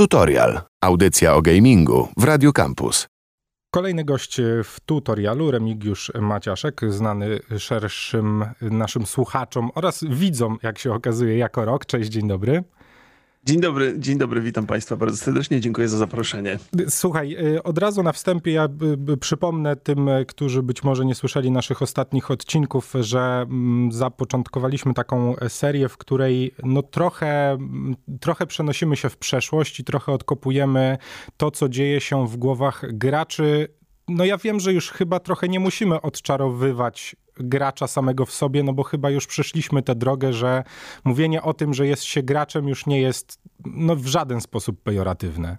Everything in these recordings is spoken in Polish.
Tutorial. Audycja o gamingu w Radio Campus. Kolejny gość w tutorialu, Remigiusz Maciaszek, znany szerszym naszym słuchaczom oraz widzom, jak się okazuje, jako rok. Cześć, dzień dobry. Dzień dobry, dzień dobry, witam Państwa bardzo serdecznie, dziękuję za zaproszenie. Słuchaj, y, od razu na wstępie ja przypomnę tym, y, którzy być może nie słyszeli naszych ostatnich odcinków, że mm, zapoczątkowaliśmy taką serię, w której no trochę, mm, trochę przenosimy się w przeszłość i trochę odkopujemy to, co dzieje się w głowach graczy no ja wiem, że już chyba trochę nie musimy odczarowywać gracza samego w sobie, no bo chyba już przeszliśmy tę drogę, że mówienie o tym, że jest się graczem już nie jest no, w żaden sposób pejoratywne.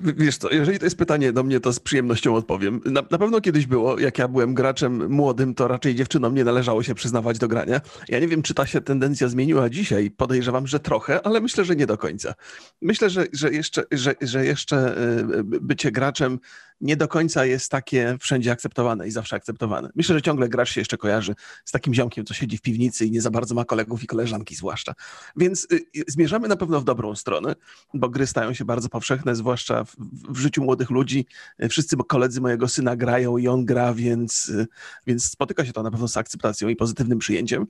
Wiesz co, jeżeli to jest pytanie do mnie, to z przyjemnością odpowiem. Na, na, pewno kiedyś było, jak ja byłem graczem młodym, to raczej dziewczynom nie należało się przyznawać do grania. Ja nie wiem, czy ta się tendencja zmieniła dzisiaj. Podejrzewam, że trochę, ale myślę, że nie do końca. Myślę, że, że, jeszcze, że, że jeszcze y, bycie graczem nie do końca jest takie wszędzie akceptowane i zawsze akceptowane. Myślę, że ciągle gracz się jeszcze kojarzy z takim ziomkiem, co siedzi w piwnicy i nie za bardzo ma kolegów i koleżanki zwłaszcza. Więc y, y, zmierzamy na pewno w dobrą stronę, bo gry stają się bardzo powszechne, zwłaszcza w, w życiu młodych ludzi. Y, wszyscy koledzy mojego syna grają i on gra, więc, więc spotyka się to na pewno z akceptacją i pozytywnym przyjęciem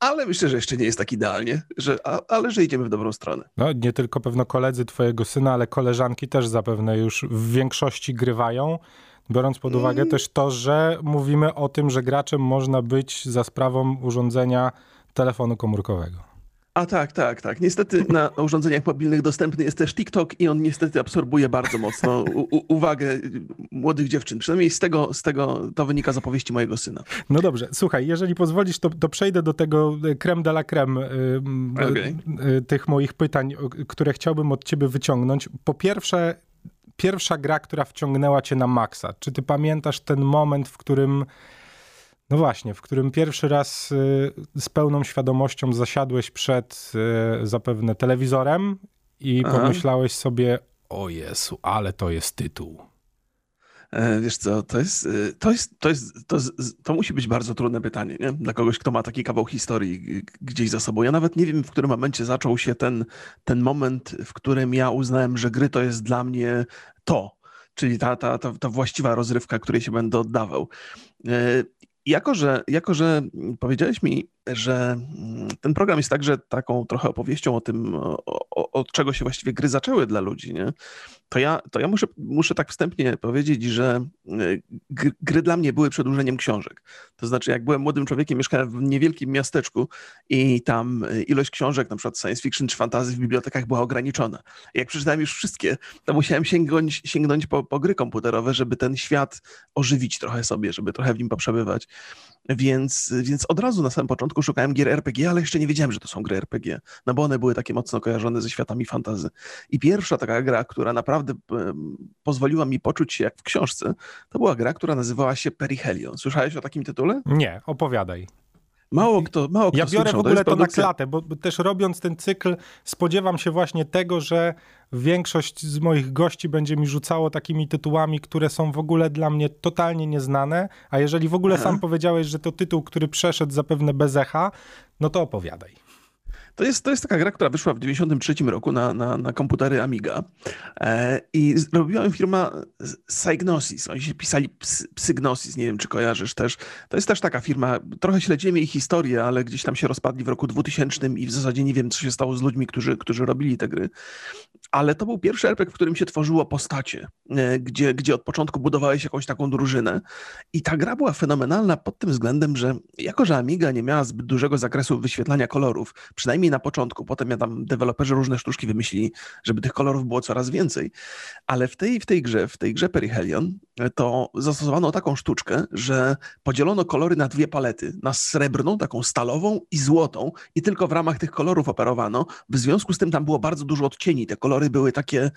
ale myślę, że jeszcze nie jest tak idealnie, że, a, ale że idziemy w dobrą stronę. No, nie tylko pewno koledzy twojego syna, ale koleżanki też zapewne już w większości grywają, biorąc pod uwagę mm. też to, że mówimy o tym, że graczem można być za sprawą urządzenia telefonu komórkowego. A tak, tak, tak. Niestety na urządzeniach mobilnych dostępny jest też TikTok i on niestety absorbuje bardzo mocno uwagę młodych dziewczyn. Przynajmniej z tego, z tego to wynika z opowieści mojego syna. No dobrze, słuchaj, jeżeli pozwolisz, to, to przejdę do tego creme de la creme okay. tych moich pytań, które chciałbym od ciebie wyciągnąć. Po pierwsze, pierwsza gra, która wciągnęła cię na maksa. Czy ty pamiętasz ten moment, w którym no właśnie, w którym pierwszy raz y, z pełną świadomością zasiadłeś przed y, zapewne telewizorem i Aha. pomyślałeś sobie, o Jezu, ale to jest tytuł. E, wiesz co, to jest, y, to jest, to jest, to, to musi być bardzo trudne pytanie, nie? Dla kogoś, kto ma taki kawał historii gdzieś za sobą. Ja nawet nie wiem, w którym momencie zaczął się ten, ten moment, w którym ja uznałem, że gry to jest dla mnie to, czyli ta, ta, ta, ta właściwa rozrywka, której się będę oddawał. Jako że, jako, że powiedziałeś mi, że mm, ten program jest także taką trochę opowieścią o tym, od czego się właściwie gry zaczęły dla ludzi, nie? to ja, to ja muszę, muszę tak wstępnie powiedzieć, że y, gry dla mnie były przedłużeniem książek. To znaczy, jak byłem młodym człowiekiem, mieszkałem w niewielkim miasteczku i tam y, ilość książek, na przykład science fiction czy fantasy w bibliotekach była ograniczona. Jak przeczytałem już wszystkie, to musiałem sięgnąć, sięgnąć po, po gry komputerowe, żeby ten świat ożywić trochę sobie, żeby trochę w nim poprzebywać. Więc, więc od razu na samym początku szukałem gier RPG, ale jeszcze nie wiedziałem, że to są gry RPG, no bo one były takie mocno kojarzone ze światami fantazy. I pierwsza taka gra, która naprawdę pozwoliła mi poczuć się jak w książce, to była gra, która nazywała się Perihelion. Słyszałeś o takim tytule? Nie, opowiadaj. Mało kto, mało kto Ja biorę słyszał. w ogóle to, to na klatę, bo też robiąc ten cykl spodziewam się właśnie tego, że większość z moich gości będzie mi rzucało takimi tytułami, które są w ogóle dla mnie totalnie nieznane, a jeżeli w ogóle Aha. sam powiedziałeś, że to tytuł, który przeszedł zapewne bez echa, no to opowiadaj. To jest, to jest taka gra, która wyszła w 1993 roku na, na, na komputery Amiga e, i robiła ją firma Psygnosis. Oni się pisali Psygnosis, nie wiem czy kojarzysz też. To jest też taka firma, trochę śledzimy ich historię, ale gdzieś tam się rozpadli w roku 2000 i w zasadzie nie wiem co się stało z ludźmi, którzy, którzy robili te gry. Ale to był pierwszy RPG, w którym się tworzyło postacie, e, gdzie, gdzie od początku budowałeś jakąś taką drużynę i ta gra była fenomenalna pod tym względem, że jako, że Amiga nie miała zbyt dużego zakresu wyświetlania kolorów, przynajmniej na początku. Potem ja tam deweloperzy różne sztuczki wymyślili, żeby tych kolorów było coraz więcej. Ale w tej, w tej grze, w tej grze Perihelion, to zastosowano taką sztuczkę, że podzielono kolory na dwie palety. Na srebrną, taką stalową i złotą i tylko w ramach tych kolorów operowano. W związku z tym tam było bardzo dużo odcieni. Te kolory były takie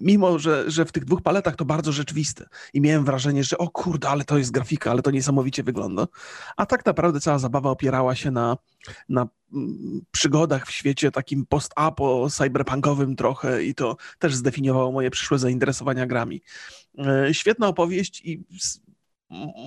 mimo że, że w tych dwóch paletach to bardzo rzeczywiste. I miałem wrażenie, że o kurde, ale to jest grafika, ale to niesamowicie wygląda. A tak naprawdę cała zabawa opierała się na, na mm, przygodach w świecie takim post-apo, cyberpunkowym trochę i to też zdefiniowało moje przyszłe zainteresowania grami. E, świetna opowieść i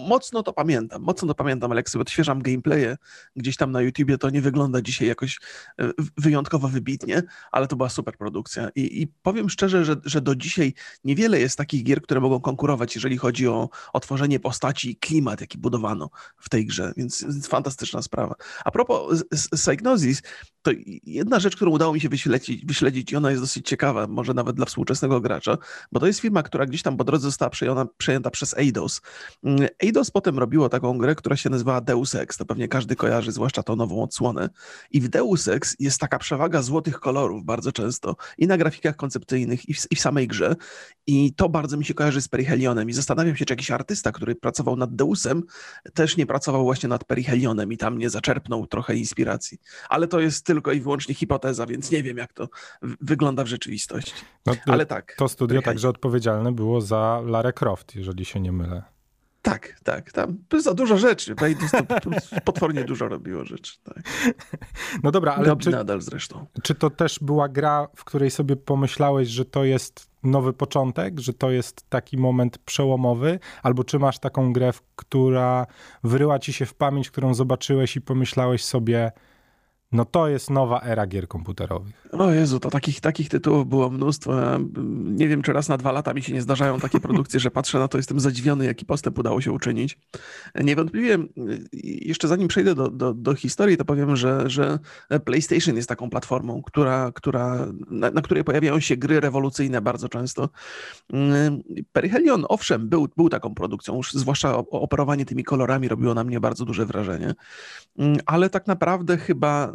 mocno to pamiętam, mocno to pamiętam, ale jak sobie odświeżam gameplaye gdzieś tam na YouTubie, to nie wygląda dzisiaj jakoś e, wyjątkowo wybitnie, ale to była super produkcja. I, i powiem szczerze, że, że do dzisiaj niewiele jest takich gier, które mogą konkurować, jeżeli chodzi o, o tworzenie postaci i klimat, jaki budowano w tej grze, więc, więc fantastyczna sprawa. A propos Psygnosis, to jedna rzecz, którą udało mi się wyśledzić, wyśledzić i ona jest dosyć ciekawa, może nawet dla współczesnego gracza, bo to jest firma, która gdzieś tam po drodze została przejęta, przejęta przez Eidos. Mm, Eidos potem robiło taką grę, która się nazywała Deus Ex, to pewnie każdy kojarzy, zwłaszcza tą nową odsłonę. I w Deus Ex jest taka przewaga złotych kolorów bardzo często i na grafikach koncepcyjnych i w, i w samej grze i to bardzo mi się kojarzy z Perihelionem i zastanawiam się, czy jakiś artysta, który pracował nad Deusem, też nie pracował właśnie nad Perihelionem i tam nie zaczerpnął trochę inspiracji. Ale to jest tylko i wyłącznie hipoteza, więc nie wiem, jak to wygląda w rzeczywistości. No, Ale tak. To studio także odpowiedzialne było za Lara Croft, jeżeli się nie mylę. Tak, tak. Tam za dużo rzeczy. potwornie dużo robiło rzeczy. Tak. No dobra, ale czy, nadal zresztą. Czy to też była gra, w której sobie pomyślałeś, że to jest nowy początek, że to jest taki moment przełomowy? Albo czy masz taką grę, która wyryła ci się w pamięć, którą zobaczyłeś i pomyślałeś sobie, no to jest nowa era gier komputerowych. O Jezu, to takich, takich tytułów było mnóstwo. Nie wiem, czy raz na dwa lata mi się nie zdarzają takie produkcje, że patrzę na to, jestem zadziwiony, jaki postęp udało się uczynić. Niewątpliwie, jeszcze zanim przejdę do, do, do historii, to powiem, że, że PlayStation jest taką platformą, która, która, na, na której pojawiają się gry rewolucyjne bardzo często. Perihelion, owszem, był, był taką produkcją, zwłaszcza operowanie tymi kolorami robiło na mnie bardzo duże wrażenie, ale tak naprawdę chyba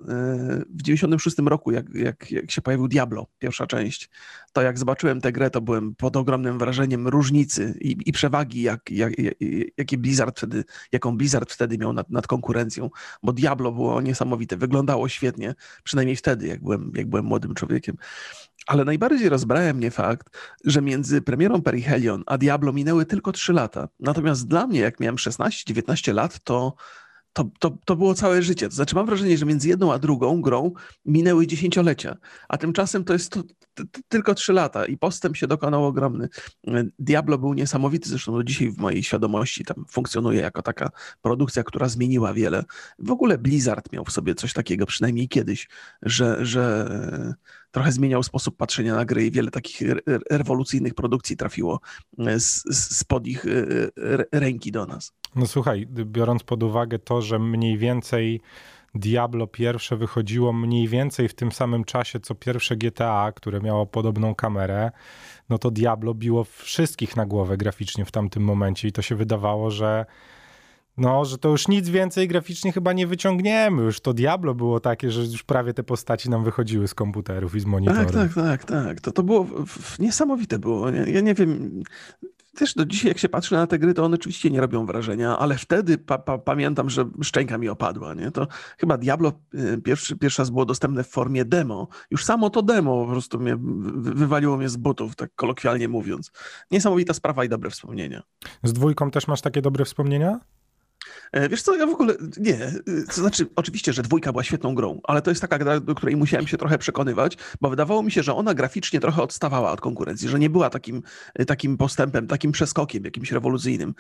w 96 roku, jak, jak, jak się pojawił Diablo, pierwsza część, to jak zobaczyłem tę grę, to byłem pod ogromnym wrażeniem różnicy i, i przewagi, jak, jak, jakie Blizzard wtedy, jaką Blizzard wtedy miał nad, nad konkurencją, bo Diablo było niesamowite, wyglądało świetnie, przynajmniej wtedy, jak byłem, jak byłem młodym człowiekiem. Ale najbardziej rozbrałem mnie fakt, że między premierą Perihelion a Diablo minęły tylko 3 lata. Natomiast dla mnie, jak miałem 16-19 lat, to to, to, to było całe życie. To znaczy, mam wrażenie, że między jedną a drugą grą minęły dziesięciolecia, a tymczasem to jest to, tylko trzy lata i postęp się dokonał ogromny. Diablo był niesamowity, zresztą do dzisiaj w mojej świadomości tam funkcjonuje jako taka produkcja, która zmieniła wiele. W ogóle Blizzard miał w sobie coś takiego, przynajmniej kiedyś, że, że trochę zmieniał sposób patrzenia na gry i wiele takich rewolucyjnych produkcji trafiło spod ich e, ręki do nas. No słuchaj, biorąc pod uwagę to, że mniej więcej Diablo pierwsze wychodziło mniej więcej w tym samym czasie, co pierwsze GTA, które miało podobną kamerę, no to Diablo biło wszystkich na głowę graficznie w tamtym momencie i to się wydawało, że no, że to już nic więcej graficznie chyba nie wyciągniemy. Już to Diablo było takie, że już prawie te postaci nam wychodziły z komputerów i z monitorów. Tak, tak, tak, tak. To, to było niesamowite było. Ja nie wiem, też do dzisiaj, jak się patrzy na te gry, to one oczywiście nie robią wrażenia, ale wtedy pa, pa, pamiętam, że szczęka mi opadła. Nie? To chyba Diablo y, pierwszy, pierwszy raz było dostępne w formie demo. Już samo to demo po prostu mnie, wywaliło mnie z butów, tak kolokwialnie mówiąc. Niesamowita sprawa i dobre wspomnienia. Z dwójką też masz takie dobre wspomnienia? E, wiesz co, ja w ogóle nie. E, to znaczy, oczywiście, że dwójka była świetną grą, ale to jest taka gra, do której musiałem się trochę przekonywać, bo wydawało mi się, że ona graficznie trochę odstawała od konkurencji, że nie była takim, e, takim postępem, takim przeskokiem jakimś rewolucyjnym,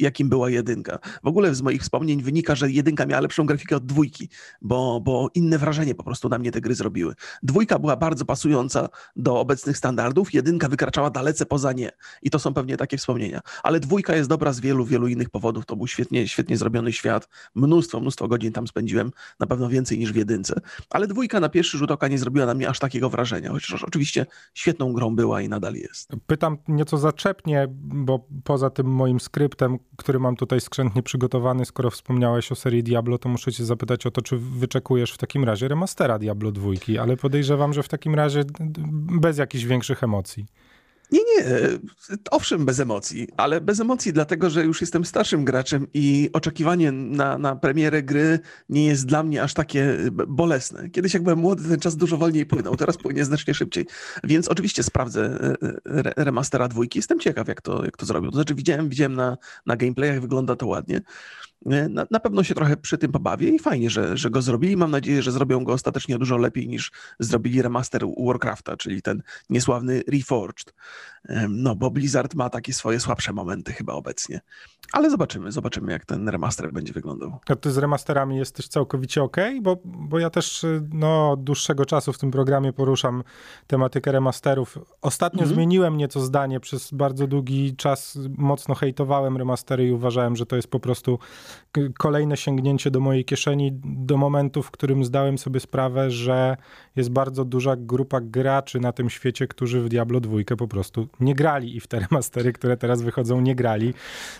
jakim była jedynka. W ogóle z moich wspomnień wynika, że jedynka miała lepszą grafikę od dwójki, bo, bo inne wrażenie po prostu na mnie te gry zrobiły. Dwójka była bardzo pasująca do obecnych standardów, jedynka wykraczała dalece poza nie. I to są pewnie takie wspomnienia. Ale dwójka jest dobra z wielu, wielu innych powodów. To był świetnie, świetnie zrobiony świat. Mnóstwo, mnóstwo godzin tam spędziłem, na pewno więcej niż w jedynce. Ale dwójka na pierwszy rzut oka nie zrobiła na mnie aż takiego wrażenia, chociaż oczywiście świetną grą była i nadal jest. Pytam nieco zaczepnie, bo poza tym moim skryptem, który mam tutaj skrzętnie przygotowany, skoro wspomniałeś o serii Diablo, to muszę cię zapytać o to, czy wyczekujesz w takim razie remastera Diablo 2, ale podejrzewam, że w takim razie bez jakichś większych emocji. Nie, nie. Owszem, bez emocji, ale bez emocji, dlatego że już jestem starszym graczem i oczekiwanie na, na premierę gry nie jest dla mnie aż takie bolesne. Kiedyś, jak byłem młody, ten czas dużo wolniej płynął, teraz płynie znacznie szybciej. Więc oczywiście sprawdzę e, e, remastera dwójki. Jestem ciekaw, jak to, jak to zrobią. To znaczy, widziałem, widziałem na, na gameplayach, wygląda to ładnie. E, na, na, pewno się trochę przy tym pobawię i fajnie, że, że go zrobili. Mam nadzieję, że zrobią go ostatecznie dużo lepiej niż zrobili remaster Warcrafta, czyli ten niesławny Reforged. No bo Blizzard ma takie swoje słabsze momenty chyba obecnie. Ale zobaczymy, zobaczymy jak ten remaster będzie wyglądał. A ty z remasterami jesteś całkowicie ok? Bo, bo ja też no, od dłuższego czasu w tym programie poruszam tematykę remasterów. Ostatnio mm -hmm. zmieniłem nieco zdanie. Przez bardzo długi czas mocno hejtowałem remastery i uważałem, że to jest po prostu kolejne sięgnięcie do mojej kieszeni do momentu, w którym zdałem sobie sprawę, że jest bardzo duża grupa graczy na tym świecie, którzy w Diablo 2 po prostu nie grali i w te remastery, które teraz wychodzą, nie grali.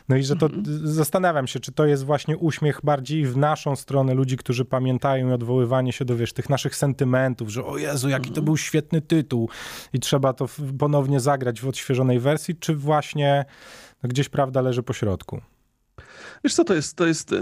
No i że to -hmm. zastanawiam się, czy to jest właśnie uśmiech bardziej w naszą stronę ludzi, którzy pamiętają i odwoływanie się do wiesz, tych naszych sentymentów, że o Jezu, jaki to był świetny tytuł i trzeba to ponownie zagrać w odświeżonej wersji, czy właśnie gdzieś prawda leży po środku. Wiesz co, to jest, to jest, e,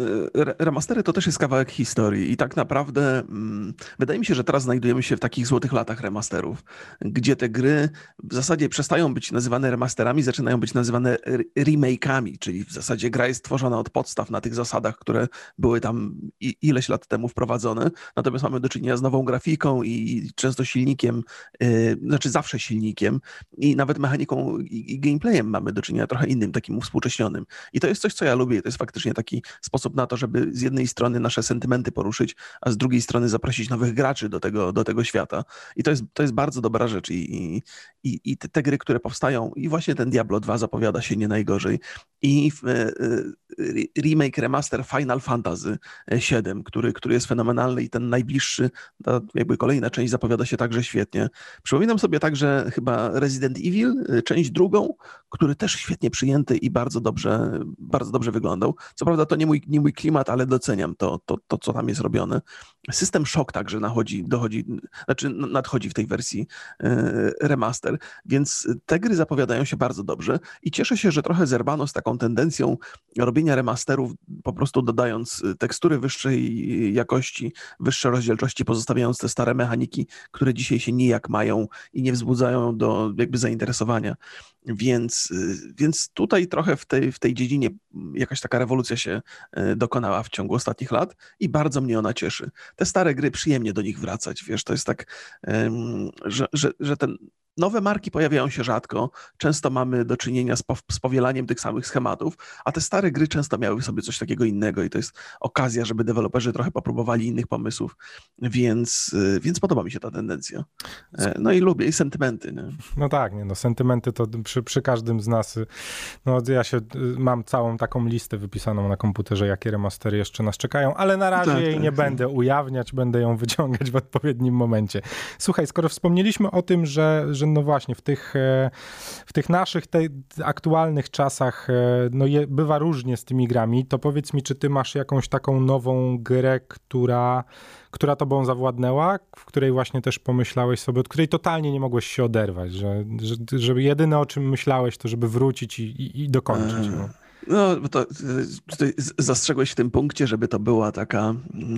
remastery to też jest kawałek historii i tak naprawdę mm, wydaje mi się, że teraz znajdujemy się w takich złotych latach remasterów, gdzie te gry w zasadzie przestają być nazywane remasterami, zaczynają być nazywane remake'ami, czyli w zasadzie gra jest tworzona od podstaw na tych zasadach, które były tam ileś lat temu wprowadzone, natomiast mamy do czynienia z nową grafiką i często silnikiem, yy, znaczy zawsze silnikiem i nawet mechaniką i, gameplayem mamy do czynienia trochę innym, takim uwspółcześnionym. I to jest coś, co ja lubię, to jest faktycznie taki sposób na to, żeby z jednej strony nasze sentymenty poruszyć, a z drugiej strony zaprosić nowych graczy do tego, do tego świata. I to jest, to jest bardzo dobra rzecz. I, i, i te, te gry, które powstają, i właśnie ten Diablo 2 zapowiada się nie najgorzej. I e, e, remake, remaster Final Fantasy VII, który, który jest fenomenalny i ten najbliższy, ta jakby kolejna część zapowiada się także świetnie. Przypominam sobie także chyba Resident Evil, e, część drugą, który też świetnie przyjęty i bardzo dobrze, bardzo dobrze wyglądał. Co prawda to nie mój, nie mój klimat, ale doceniam to, to, to, co tam jest robione. System Shock także nachodzi, dochodzi, znaczy nadchodzi w tej wersji remaster, więc te gry zapowiadają się bardzo dobrze i cieszę się, że trochę zerwano z taką tendencją robienia remasterów, po prostu dodając tekstury wyższej jakości, wyższe rozdzielczości, pozostawiając te stare mechaniki, które dzisiaj się nijak mają i nie wzbudzają do jakby zainteresowania. Więc, y, więc tutaj trochę w tej, w tej dziedzinie jakaś taka rewolucja się y, dokonała w ciągu ostatnich lat i bardzo mnie ona cieszy. Te stare gry, przyjemnie do nich wracać, wiesz, to jest tak, że, że, że ten Nowe marki pojawiają się rzadko, często mamy do czynienia z, z powielaniem tych samych schematów, a te stare gry często miały sobie coś takiego innego i to jest okazja, żeby deweloperzy trochę popróbowali innych pomysłów, więc, y, więc podoba mi się ta tendencja. E, no i lubię i sentymenty. Nie? No tak, nie, no sentymenty to przy, przy każdym z nas, y, no ja się y, mam całą taką listę wypisaną na komputerze, jakie remastery jeszcze nas czekają, ale na razie tak, jej tak, nie tak. będę ujawniać, będę ją wyciągać w odpowiednim momencie. Słuchaj, skoro wspomnieliśmy o tym, że, że no właśnie w tych, e, w tych naszych te, aktualnych czasach e, no je, bywa różnie z tymi grami, to powiedz mi, czy ty masz jakąś taką nową grę, która, która tobą zawładnęła, w której właśnie też pomyślałeś sobie, od której totalnie nie mogłeś się oderwać, że, że, że jedyne o czym myślałeś to, żeby wrócić i, i, i dokończyć. No. No, to zastrzegłeś w tym punkcie, żeby to była taka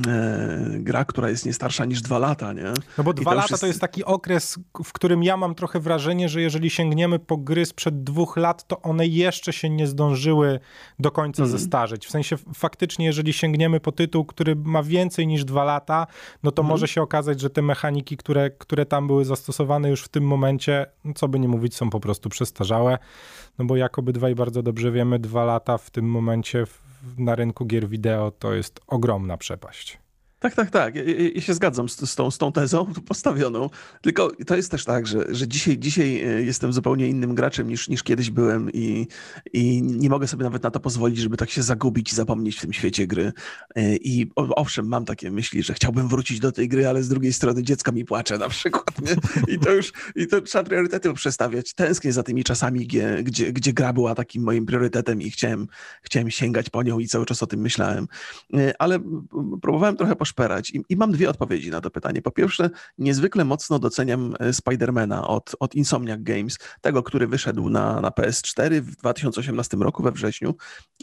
e, gra, która jest nie starsza niż dwa lata, nie? No bo dwa lata jest... to jest taki okres, w którym ja mam trochę wrażenie, że jeżeli sięgniemy po gry sprzed dwóch lat, to one jeszcze się nie zdążyły do końca mm. zestarzeć. W sensie faktycznie, jeżeli sięgniemy po tytuł, który ma więcej niż dwa lata, no to mm. może się okazać, że te mechaniki, które, które tam były zastosowane już w tym momencie, no co by nie mówić, są po prostu przestarzałe no bo jak obydwaj bardzo dobrze wiemy, dwa lata w tym momencie na rynku gier wideo to jest ogromna przepaść. Tak, tak, tak. Ja, ja się zgadzam z, z, tą, z tą tezą postawioną. Tylko to jest też tak, że, że dzisiaj, dzisiaj e, jestem zupełnie innym graczem niż, niż kiedyś byłem i, i nie mogę sobie nawet na to pozwolić, żeby tak się zagubić zapomnieć w tym świecie gry. E, I owszem, mam takie myśli, że chciałbym wrócić do tej gry, ale z drugiej strony dziecko mi płacze na przykład. Nie? I to już i to trzeba priorytety przestawiać. Tęsknię za tymi czasami, gdzie, gdzie, gdzie gra była takim moim priorytetem i chciałem, chciałem sięgać po nią i cały czas o tym myślałem. E, ale próbowałem trochę poszukać szperać? I, I, mam dwie odpowiedzi na to pytanie. Po pierwsze, niezwykle mocno doceniam e, Spidermana od, od Insomniac Games, tego, który wyszedł na, na PS4 w 2018 roku we wrześniu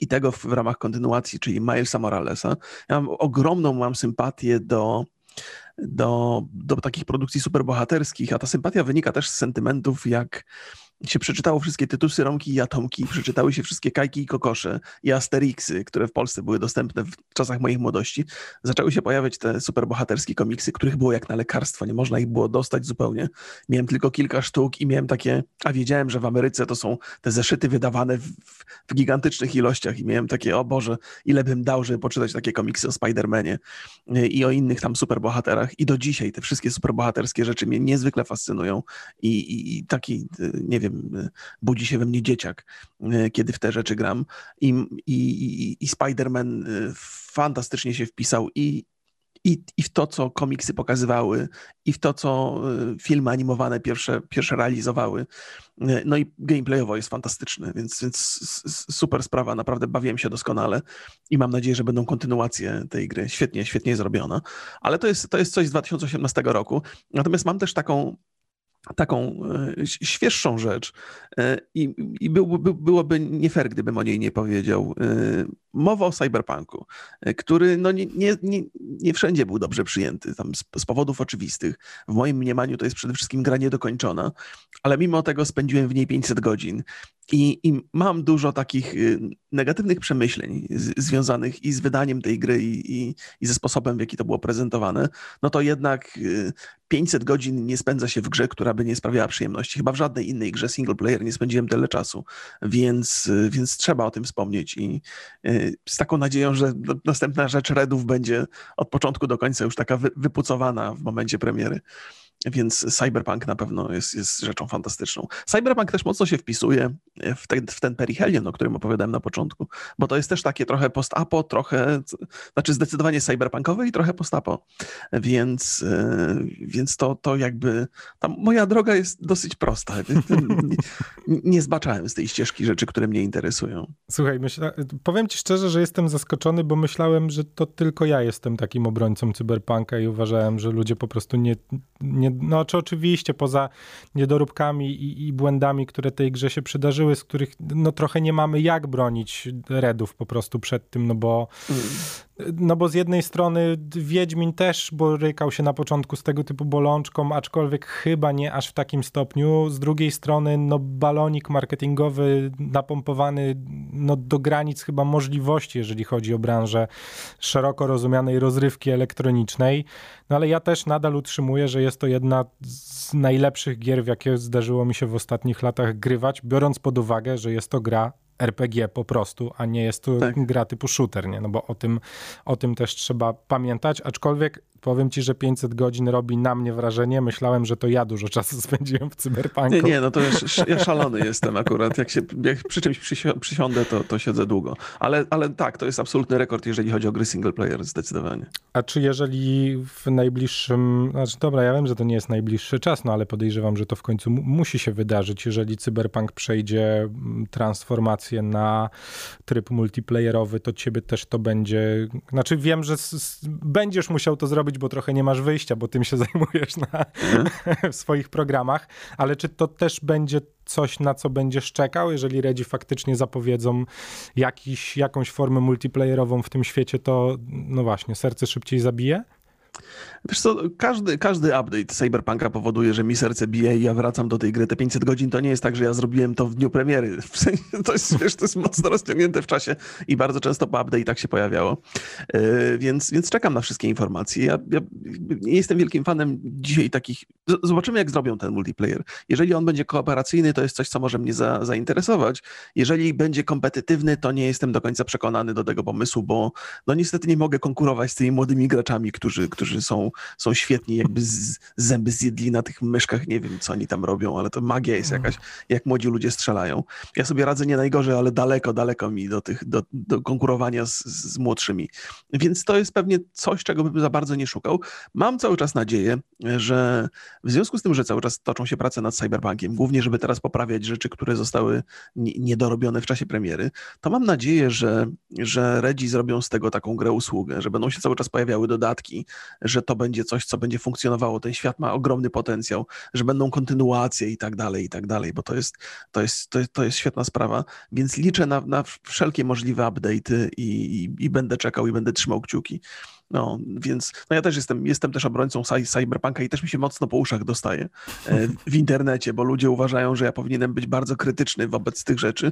i tego w, w ramach kontynuacji, czyli Milesa Moralesa. Ja mam ogromną mam sympatię do do, do takich produkcji superbohaterskich, a ta sympatia wynika też z sentymentów jak się przeczytało wszystkie tytusy Romki i Atomki, przeczytały się wszystkie Kajki i Kokosze i Asterixy, które w Polsce były dostępne w czasach moich młodości, zaczęły się pojawiać te superbohaterskie komiksy, których było jak na lekarstwo, nie można ich było dostać zupełnie. Miałem tylko kilka sztuk i miałem takie, a wiedziałem, że w Ameryce to są te zeszyty wydawane w, w, gigantycznych ilościach i miałem takie, o Boże, ile bym dał, żeby poczytać takie komiksy o Spider-Manie y, i o innych tam superbohaterach. I do dzisiaj te wszystkie superbohaterskie rzeczy mnie niezwykle fascynują i, i, i taki, y, nie wiem, y, budzi się we mnie dzieciak, kiedy w te rzeczy gram i, i, i Spider-Man fantastycznie się wpisał i, i, i w to, co komiksy pokazywały, i w to, co y, filmy animowane pierwsze, pierwsze realizowały. Y, no i gameplayowo jest fantastyczny, więc, więc super sprawa, naprawdę bawiłem się doskonale i mam nadzieję, że będą kontynuacje tej gry. Świetnie, świetnie zrobiona. Ale to jest, to jest coś z 2018 roku. Natomiast mam też taką taką e, świeższą rzecz e, i, i byłoby nie fair, gdybym o niej nie powiedział. E, mowa o cyberpunku, który no nie, nie, nie, nie wszędzie był dobrze przyjęty, tam z, z, powodów oczywistych. W moim mniemaniu to jest przede wszystkim gra niedokończona, ale mimo tego spędziłem w niej 500 godzin i, I, mam dużo takich y, negatywnych przemyśleń z, związanych i z wydaniem tej gry, i, i, i, ze sposobem, w jaki to było prezentowane. No to jednak 500 y, godzin nie spędza się w grze, która by nie sprawiała przyjemności. Chyba w żadnej innej grze single player nie spędziłem tyle czasu, więc, y, więc trzeba o tym wspomnieć. I z taką nadzieją, że następna rzecz Redów będzie od początku do końca już taka wypucowana w momencie premiery. Więc Cyberpunk na pewno jest, jest rzeczą fantastyczną. Cyberpunk też mocno się wpisuje w ten, w ten perihelion, o którym opowiadałem na początku, bo to jest też takie trochę post-apo, trochę, znaczy zdecydowanie cyberpunkowe i trochę post-apo. Więc, e, więc to, to jakby, moja droga jest dosyć prosta. Nie, nie zbaczałem z tej ścieżki rzeczy, które mnie interesują. Słuchaj, myśla, powiem ci szczerze, że jestem zaskoczony, bo myślałem, że to tylko ja jestem takim obrońcą cyberpunka i uważałem, że ludzie po prostu nie, nie no czy oczywiście poza niedoróbkami i, i, błędami, które tej grze się przydarzyły, z których no trochę nie mamy jak bronić Redów po prostu przed tym, no bo mm. No bo z jednej strony Wiedźmin też borykał się na początku z tego typu bolączką, aczkolwiek chyba nie aż w takim stopniu. Z drugiej strony no balonik marketingowy napompowany no, do granic chyba możliwości, jeżeli chodzi o branżę szeroko rozumianej rozrywki elektronicznej. No ale ja też nadal utrzymuję, że jest to jedna z najlepszych gier, w jakie zdarzyło mi się w ostatnich latach grywać, biorąc pod uwagę, że jest to gra RPG po prostu, a nie jest to tak. gra typu shooter, nie? No bo o tym, o tym też trzeba pamiętać, aczkolwiek powiem ci, że 500 godzin robi na mnie wrażenie. Myślałem, że to ja dużo czasu spędziłem w cyberpunku. Nie, nie, no to ja, ja szalony jestem akurat. Jak, się, jak przy czymś przysiądę, to, to siedzę długo. Ale, ale tak, to jest absolutny rekord, jeżeli chodzi o gry single player, zdecydowanie. A czy jeżeli w najbliższym, znaczy dobra, ja wiem, że to nie jest najbliższy czas, no ale podejrzewam, że to w końcu musi się wydarzyć, jeżeli cyberpunk przejdzie mm, transformację na tryb multiplayerowy, to ciebie też to będzie, znaczy wiem, że będziesz musiał to zrobić bo trochę nie masz wyjścia, bo tym się zajmujesz na, w swoich programach, ale czy to też będzie coś, na co będziesz czekał, jeżeli Redzi faktycznie zapowiedzą jakiś, jakąś formę multiplayerową w tym świecie, to no właśnie, serce szybciej zabije? Wiesz co, każdy, każdy update Cyberpunka powoduje, że mi serce bije i ja wracam do tej gry. Te 500 godzin to nie jest tak, że ja zrobiłem to w dniu premiery. W sensie, to jest, wiesz, to jest mocno rozciągnięte w czasie i bardzo często po update tak się pojawiało. Yy, więc, więc czekam na wszystkie informacje. Ja, ja nie jestem wielkim fanem dzisiaj takich... Zobaczymy, jak zrobią ten multiplayer. Jeżeli on będzie kooperacyjny, to jest coś, co może mnie za, zainteresować. Jeżeli będzie kompetytywny, to nie jestem do końca przekonany do tego pomysłu, bo no niestety nie mogę konkurować z tymi młodymi graczami, którzy, którzy są są, świetni, jakby z, zęby zjedli na tych myszkach, nie wiem co oni tam robią, ale to magia jest jakaś, jak młodzi ludzie strzelają. Ja sobie radzę nie najgorzej, ale daleko, daleko mi do tych, do, do konkurowania z, z młodszymi. Więc to jest pewnie coś, czego bym za bardzo nie szukał. Mam cały czas nadzieję, że w związku z tym, że cały czas toczą się prace nad Cyberpunkiem, głównie żeby teraz poprawiać rzeczy, które zostały niedorobione w czasie premiery, to mam nadzieję, że, że Redzi zrobią z tego taką grę usługę, że będą się cały czas pojawiały dodatki, że to będzie coś, co będzie funkcjonowało. Ten świat ma ogromny potencjał, że będą kontynuacje i tak dalej, i tak dalej, bo to jest, to jest, to jest, to jest świetna sprawa. Więc liczę na, na wszelkie możliwe update'y i, i, i będę czekał i będę trzymał kciuki. No, więc no ja też jestem, jestem też obrońcą cyberpunka i też mi się mocno po uszach dostaje e, w internecie, bo ludzie uważają, że ja powinienem być bardzo krytyczny wobec tych rzeczy,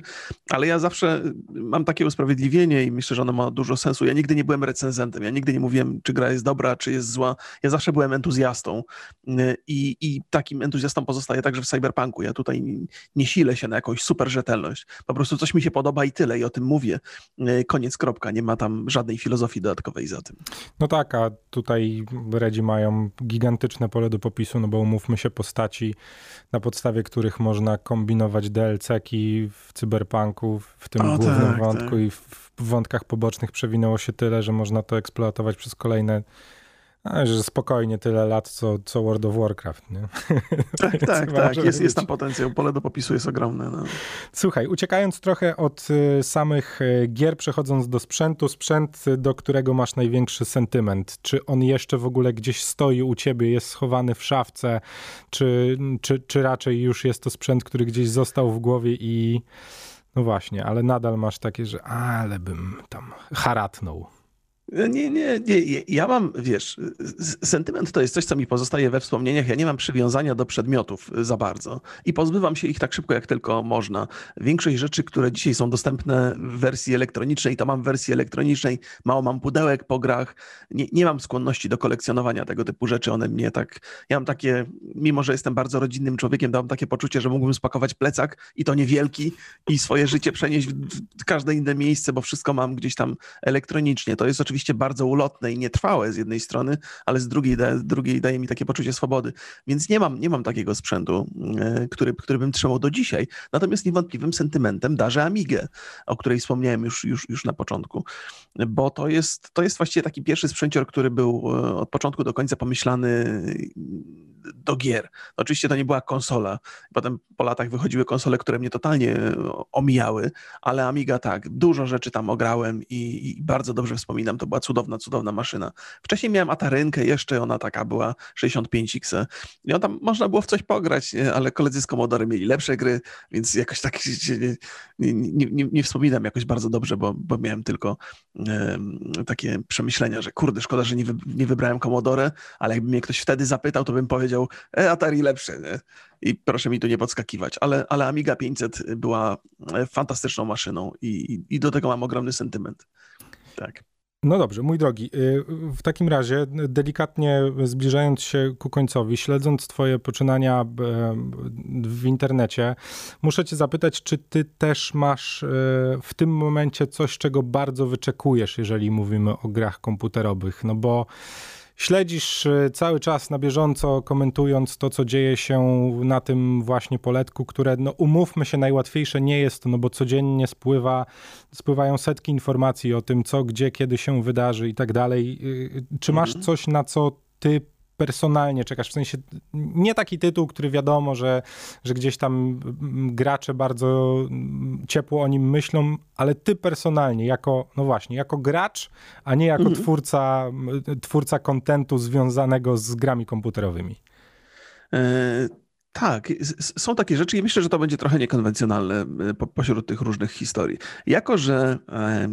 ale ja zawsze mam takie usprawiedliwienie i myślę, że ono ma dużo sensu. Ja nigdy nie byłem recenzentem, ja nigdy nie mówiłem, czy gra jest dobra, czy jest zła. Ja zawsze byłem entuzjastą e, i, i takim entuzjastą pozostaję także w cyberpunku. Ja tutaj nie silę się na jakąś super rzetelność. Po prostu coś mi się podoba i tyle i o tym mówię. E, koniec, kropka. Nie ma tam żadnej filozofii dodatkowej za tym. No tak, a tutaj Redzi mają gigantyczne pole do popisu, no bo umówmy się postaci, na podstawie których można kombinować DLC-ki w cyberpunku, w tym o, głównym tak, wątku tak. i w wątkach pobocznych przewinęło się tyle, że można to eksploatować przez kolejne a, że spokojnie tyle lat, co, co World of Warcraft, nie? Tak, tak, tak. Jest, jest tam potencjał. Pole do popisu jest ogromne. No. Słuchaj, uciekając trochę od y, samych y, gier, przechodząc do sprzętu, sprzęt, do którego masz największy sentyment. Czy on jeszcze w ogóle gdzieś stoi u ciebie, jest schowany w szafce, czy, czy, czy raczej już jest to sprzęt, który gdzieś został w głowie i no właśnie, ale nadal masz takie, że ale bym tam haratnął. Nie, nie, nie. Ja mam, wiesz, sentyment to jest coś, co mi pozostaje we wspomnieniach. Ja nie mam przywiązania do przedmiotów za bardzo i pozbywam się ich tak szybko, jak tylko można. Większość rzeczy, które dzisiaj są dostępne w wersji elektronicznej, to mam w wersji elektronicznej. Mało mam pudełek po grach. Nie, nie mam skłonności do kolekcjonowania tego typu rzeczy. One mnie tak. Ja mam takie, mimo że jestem bardzo rodzinnym człowiekiem, to mam takie poczucie, że mógłbym spakować plecak i to niewielki i swoje życie przenieść w każde inne miejsce, bo wszystko mam gdzieś tam elektronicznie. To jest oczywiście oczywiście bardzo ulotne i nietrwałe z jednej strony, ale z drugiej, da, drugiej daje mi takie poczucie swobody. Więc nie mam, nie mam takiego sprzętu, e, który, który bym trzymał do dzisiaj. Natomiast niewątpliwym sentymentem darzę Amigę, o której wspomniałem już, już, już na początku, bo to jest, to jest właściwie taki pierwszy sprzęcior, który był e, od początku do końca pomyślany do gier. Oczywiście to nie była konsola. Potem po latach wychodziły konsole, które mnie totalnie e, omijały, ale Amiga tak, dużo rzeczy tam ograłem i, i bardzo dobrze wspominam. To była cudowna, cudowna maszyna. Wcześniej miałem Atarynkę jeszcze, ona taka była 65X i on tam można było w coś pograć, ale koledzy z Commodore mieli lepsze gry, więc jakoś tak nie, nie, nie, nie wspominam jakoś bardzo dobrze, bo, bo miałem tylko e, takie przemyślenia, że kurde, szkoda, że nie, wy, nie wybrałem Commodore, ale jakby mnie ktoś wtedy zapytał, to bym powiedział, e, Atari lepsze, nie? I proszę mi tu nie podskakiwać, ale, ale Amiga 500 była e, fantastyczną maszyną i, i do tego mam ogromny sentyment. Tak. No dobrze, mój drogi, y, w takim razie delikatnie zbliżając się ku końcowi, śledząc twoje poczynania w internecie, muszę cię zapytać, czy ty też masz y, w tym momencie coś, czego bardzo wyczekujesz, jeżeli mówimy o grach komputerowych, no bo śledzisz y, cały czas na bieżąco, komentując to, co dzieje się na tym właśnie poletku, które, no umówmy się, najłatwiejsze nie jest, no bo codziennie spływa, spływają setki informacji o tym, co, gdzie, kiedy się wydarzy i tak dalej. Y, czy masz mhm. coś, na co ty personalnie czekasz? W sensie nie taki tytuł, który wiadomo, że, że gdzieś tam gracze bardzo ciepło o nim myślą, ale ty personalnie, jako, no właśnie, jako gracz, a nie jako mhm. twórca, twórca kontentu związanego z grami komputerowymi. E, tak, są takie rzeczy i myślę, że to będzie trochę niekonwencjonalne e, po, pośród tych różnych historii. Jako, że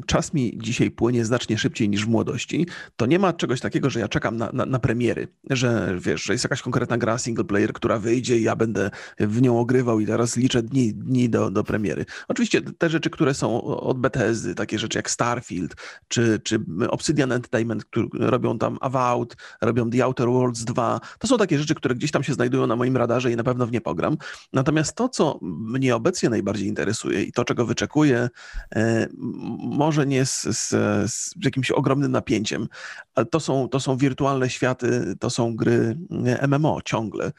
czas mi dzisiaj płynie znacznie szybciej niż w młodości, to nie ma czegoś takiego, że ja czekam na, na, na premiery, że wiesz, że jest jakaś konkretna gra single player, która wyjdzie i ja będę w nią ogrywał i teraz liczę dni, dni do, do premiery. Oczywiście te rzeczy, które są od Bethesdy, takie rzeczy jak Starfield czy, czy Obsidian Entertainment, które robią tam Avowed, robią The Outer Worlds 2, to są takie rzeczy, które gdzieś tam się znajdują na moim radarze i na pewno pewno w nie pogram. Natomiast to, co mnie obecnie najbardziej interesuje i to, czego wyczekuję, e, może nie z, z, z jakimś ogromnym napięciem, ale to są, to są wirtualne światy, to są gry e, MMO ciągle,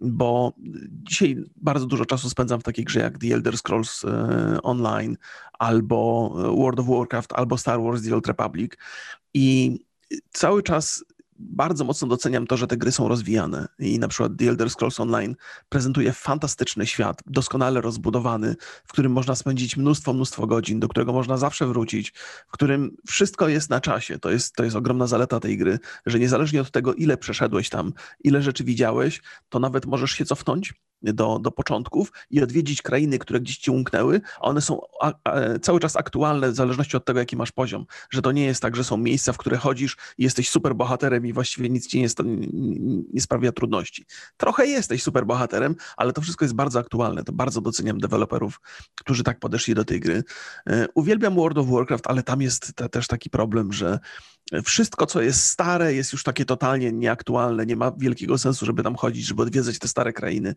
bo dzisiaj bardzo dużo czasu spędzam w takiej grze jak The Elder Scrolls e, Online, albo World of Warcraft, albo Star Wars The Old Republic i cały czas bardzo mocno doceniam to, że te gry są rozwijane i na przykład The Elder Scrolls Online prezentuje fantastyczny świat, doskonale rozbudowany, w którym można spędzić mnóstwo, mnóstwo godzin, do którego można zawsze wrócić, w którym wszystko jest na czasie. To jest, to jest ogromna zaleta tej gry, że niezależnie od tego, ile przeszedłeś tam, ile rzeczy widziałeś, to nawet możesz się cofnąć do, do początków i odwiedzić krainy, które gdzieś ci umknęły, a one są a, a, cały czas aktualne w zależności od tego, jaki masz poziom. Że to nie jest tak, że są miejsca, w które chodzisz i jesteś super bohaterem i właściwie nic ci nie, nie, sprawia trudności. Trochę jesteś super bohaterem, ale to wszystko jest bardzo aktualne. To bardzo doceniam deweloperów, którzy tak podeszli do tej gry. E, uwielbiam World of Warcraft, ale tam jest też taki problem, że wszystko, co jest stare, jest już takie totalnie nieaktualne. Nie ma wielkiego sensu, żeby tam chodzić, żeby odwiedzać te stare krainy.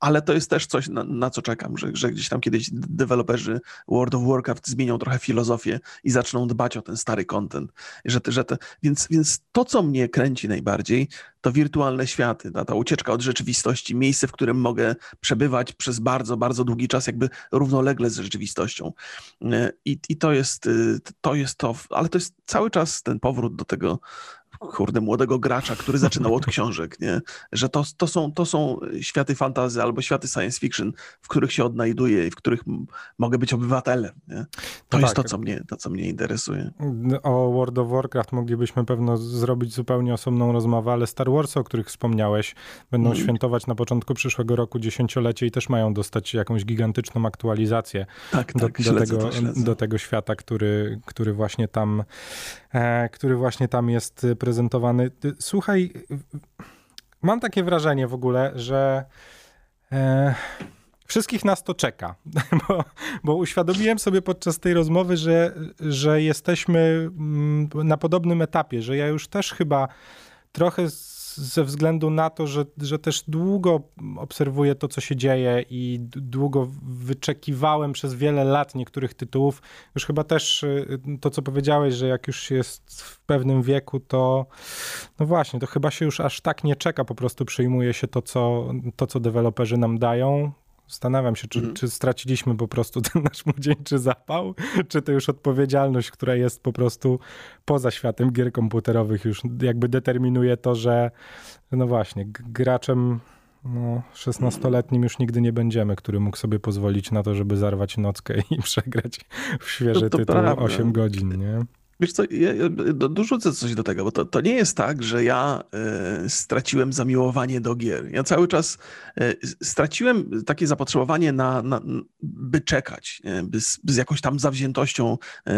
Ale to jest też coś, na, na, co czekam, że, że gdzieś tam kiedyś deweloperzy World of Warcraft zmienią trochę filozofię i zaczną dbać o ten stary content. Że, że te, więc, więc to, co mnie kręci najbardziej, to wirtualne światy, ta, ta ucieczka od rzeczywistości, miejsce, w którym mogę przebywać przez bardzo, bardzo długi czas, jakby równolegle z rzeczywistością. E, I, i to, jest, y, to jest to, ale to jest cały czas ten powrót do tego kurde, młodego gracza, który zaczynał od książek, nie? Że to, to, są, to są światy fantazy albo światy science fiction, w których się odnajduję i w których mogę być obywatelem, nie? To no jest tak. to, co mnie, to, co mnie interesuje. O World of Warcraft moglibyśmy pewno zrobić zupełnie osobną rozmowę, ale Star Wars, o których wspomniałeś, będą mm. świętować na początku przyszłego roku dziesięciolecie i też mają dostać jakąś gigantyczną aktualizację tak, do, tak, do, tego, do tego świata, który, który właśnie tam e, który właśnie tam jest prezentowany. Słuchaj, mam takie wrażenie w ogóle, że e, wszystkich nas to czeka, bo, bo, uświadomiłem sobie podczas tej rozmowy, że, że jesteśmy mm, na podobnym etapie, że ja już też chyba trochę ze względu na to, że, że też długo obserwuję to, co się dzieje i długo wyczekiwałem przez wiele lat niektórych tytułów. Już chyba też y, to, co powiedziałeś, że jak już jest w pewnym wieku, to no właśnie, to chyba się już aż tak nie czeka, po prostu przyjmuje się to, co, to, co deweloperzy nam dają, Zastanawiam się, czy, mm. czy, straciliśmy po prostu ten nasz młodzieńczy zapał, czy to już odpowiedzialność, która jest po prostu poza światem gier komputerowych, już jakby determinuje to, że no właśnie, graczem no, 16-letnim już nigdy nie będziemy, który mógł sobie pozwolić na to, żeby zarwać nockę i przegrać w świeży to, to tytuł prawda. 8 godzin, nie? Wiesz co, ja, ja dorzucę coś do tego, bo to, to nie jest tak, że ja y, straciłem zamiłowanie do gier. Ja cały czas y, straciłem takie zapotrzebowanie na, na by czekać, by z, by z, jakąś tam zawziętością y,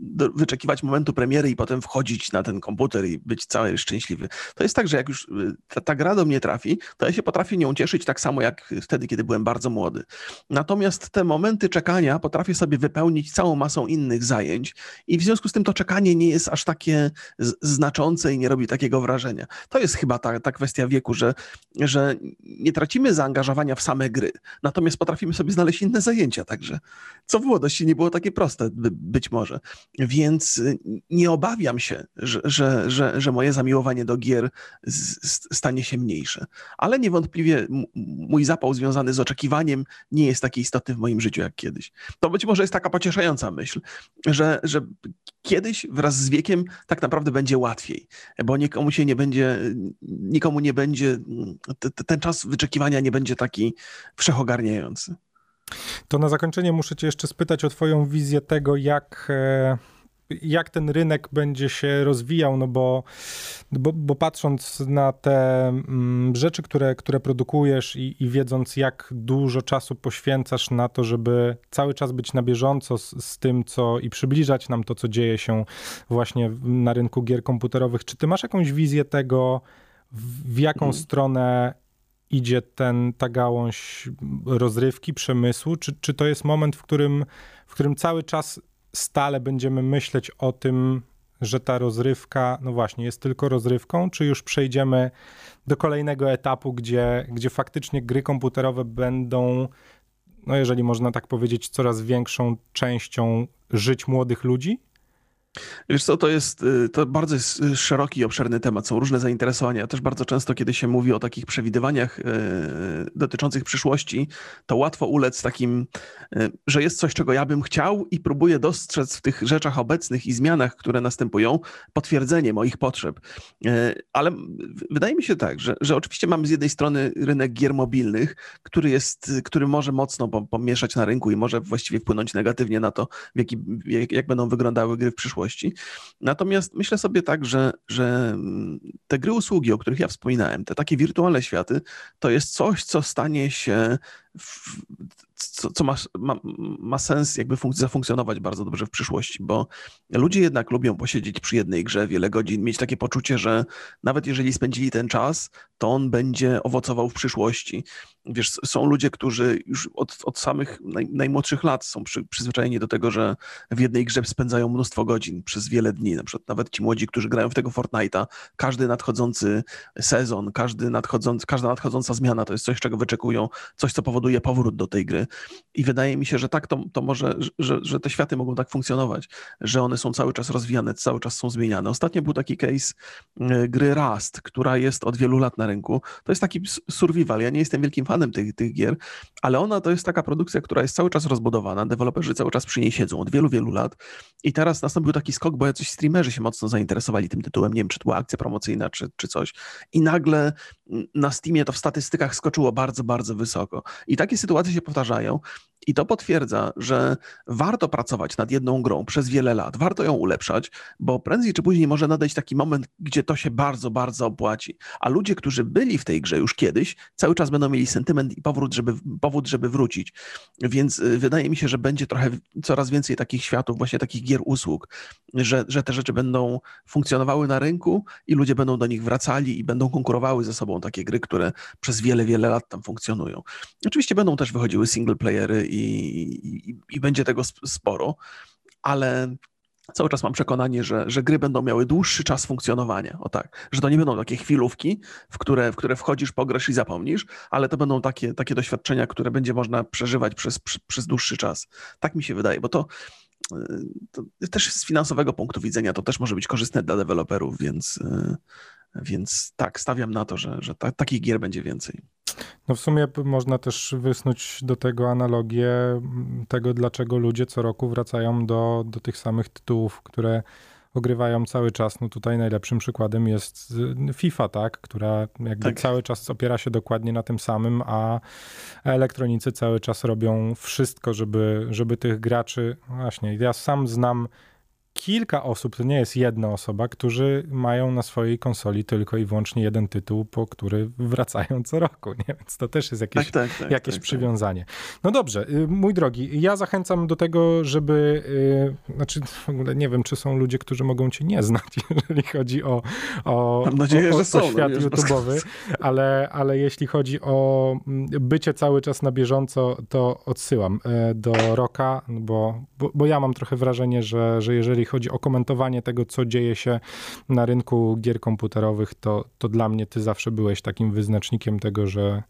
do, wyczekiwać momentu premiery i potem wchodzić na ten komputer i być cały szczęśliwy. To jest tak, że jak już ta, ta gra do mnie trafi, to ja się potrafię nią cieszyć tak samo jak wtedy, kiedy byłem bardzo młody. Natomiast te momenty czekania potrafię sobie wypełnić całą masą innych zajęć, i w związku z tym to czekanie nie jest aż takie znaczące i nie robi takiego wrażenia. To jest chyba ta, ta kwestia wieku, że, że nie tracimy zaangażowania w same gry, natomiast potrafimy sobie znaleźć inne zajęcia także, co w młodości nie było takie proste być może. Więc nie obawiam się, że, że, że, że moje zamiłowanie do gier stanie się mniejsze. Ale niewątpliwie mój zapał związany z oczekiwaniem nie jest taki istotny w moim życiu jak kiedyś. To być może jest taka pocieszająca myśl, że że, kiedyś wraz z wiekiem tak naprawdę będzie łatwiej, bo nikomu się nie będzie, nikomu nie będzie, ten czas wyczekiwania nie będzie taki wszechogarniający. To na zakończenie muszę cię jeszcze spytać o twoją wizję tego, jak e, jak ten rynek będzie się rozwijał, no bo, bo, bo patrząc na te mm, rzeczy, które, które produkujesz i, i, wiedząc, jak dużo czasu poświęcasz na to, żeby cały czas być na bieżąco z, z, tym, co i przybliżać nam to, co dzieje się właśnie na rynku gier komputerowych, czy ty masz jakąś wizję tego, w, w jaką hmm. stronę idzie ten, ta gałąź rozrywki, przemysłu? Czy, czy to jest moment, w którym, w którym cały czas stale będziemy myśleć o tym, że ta rozrywka, no właśnie, jest tylko rozrywką, czy już przejdziemy do kolejnego etapu, gdzie, gdzie faktycznie gry komputerowe będą, no jeżeli można tak powiedzieć, coraz większą częścią żyć młodych ludzi? Wiesz co, to jest y, to bardzo jest y, szeroki i obszerny temat. Są różne zainteresowania. Też bardzo często, kiedy się mówi o takich przewidywaniach y, dotyczących przyszłości, to łatwo ulec takim, że jest coś, czego ja bym chciał i próbuję dostrzec w tych rzeczach obecnych i zmianach, które następują, potwierdzenie moich potrzeb. Ale wydaje mi się tak, że, że oczywiście mamy z jednej strony rynek gier mobilnych, który jest, który może mocno pomieszać na rynku i może właściwie wpłynąć negatywnie na to, w jaki, jak, jak będą wyglądały gry w przyszłości przyszłości. Natomiast myślę sobie tak, że, że mm, te gry usługi, o których ja wspominałem, te takie wirtualne światy, to jest coś, co stanie się w, co, co ma, ma, ma, sens jakby funk zafunkcjonować bardzo dobrze w przyszłości, bo ludzie jednak lubią posiedzieć przy jednej grze wiele godzin, mieć takie poczucie, że nawet jeżeli spędzili ten czas, to on będzie owocował w przyszłości. Wiesz, są ludzie, którzy już od, od samych naj, najmłodszych lat są przy, przyzwyczajeni do tego, że w jednej grze spędzają mnóstwo godzin przez wiele dni. Na przykład nawet ci młodzi, którzy grają w tego Fortnite'a, każdy nadchodzący sezon, każdy nadchodzący, każda nadchodząca zmiana to jest coś, czego wyczekują, coś, co powoduje powrót do tej gry. I wydaje mi się, że tak to, to może, że, że te światy mogą tak funkcjonować, że one są cały czas rozwijane, cały czas są zmieniane. Ostatnio był taki case y, gry Rust, która jest od wielu lat na rynku. To jest taki survival. Ja nie jestem wielkim fanem tych, tych gier, ale ona to jest taka produkcja, która jest cały czas rozbudowana. Deweloperzy cały czas przy niej siedzą od wielu, wielu lat. I teraz nastąpił taki skok, bo jacyś streamerzy się mocno zainteresowali tym tytułem. Nie wiem, czy to była akcja promocyjna, czy, czy coś. I nagle na Steamie to w statystykach skoczyło bardzo, bardzo wysoko. I takie sytuacje się powtarzają. I to potwierdza, że warto pracować nad jedną grą przez wiele lat, warto ją ulepszać, bo prędzej czy później może nadejść taki moment, gdzie to się bardzo, bardzo opłaci. A ludzie, którzy byli w tej grze już kiedyś, cały czas będą mieli sentyment i powrót, żeby, powód, żeby wrócić. Więc y, wydaje mi się, że będzie trochę coraz więcej takich światów, właśnie takich gier usług, że, że te rzeczy będą funkcjonowały na rynku i ludzie będą do nich wracali i będą konkurowały ze sobą takie gry, które przez wiele, wiele lat tam funkcjonują. Oczywiście będą też wychodziły single playery i, i, i będzie tego sporo, ale cały czas mam przekonanie, że, że gry będą miały dłuższy czas funkcjonowania. O tak, że to nie będą takie chwilówki, w które, w które wchodzisz, pograsz i zapomnisz, ale to będą takie, takie doświadczenia, które będzie można przeżywać przez, przez dłuższy czas. Tak mi się wydaje, bo to, to też z finansowego punktu widzenia to też może być korzystne dla deweloperów, więc, więc tak, stawiam na to, że, że ta, takich gier będzie więcej. No w sumie można też wysnuć do tego analogię tego, dlaczego ludzie co roku wracają do, do tych samych tytułów, które ogrywają cały czas. No tutaj najlepszym przykładem jest y, FIFA, tak, która jakby tak. cały czas opiera się dokładnie na tym samym, a elektronicy cały czas robią wszystko, żeby, żeby tych graczy, właśnie, ja sam znam kilka osób, to nie jest jedna osoba, którzy mają na swojej konsoli tylko i wyłącznie jeden tytuł, po który wracają co roku, nie? Więc to też jest jakieś, tak, tak, tak, jakieś tak, tak. przywiązanie. No dobrze, y, mój drogi, ja zachęcam do tego, żeby, yy, znaczy w ogóle nie wiem, czy są ludzie, którzy mogą cię nie znać, jeżeli chodzi o, o, Mam nadzieję, o, o, że są, o świat no, YouTube'owy, ale, ale jeśli chodzi o mm, bycie cały czas na bieżąco, to odsyłam y, do Roka, bo, bo, bo ja mam trochę wrażenie, że, że jeżeli chodzi o komentowanie tego, co dzieje się na rynku gier komputerowych, to, to dla mnie ty zawsze byłeś takim wyznacznikiem tego, że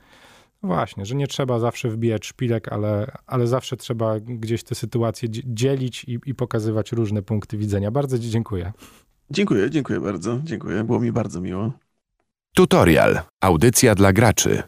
właśnie, że nie trzeba zawsze wbijać szpilek, ale, ale zawsze trzeba gdzieś te sytuacje dzielić i, i pokazywać różne punkty widzenia. Bardzo ci dziękuję. Dziękuję, dziękuję bardzo. Dziękuję, było mi bardzo miło. Tutorial. Audycja dla graczy.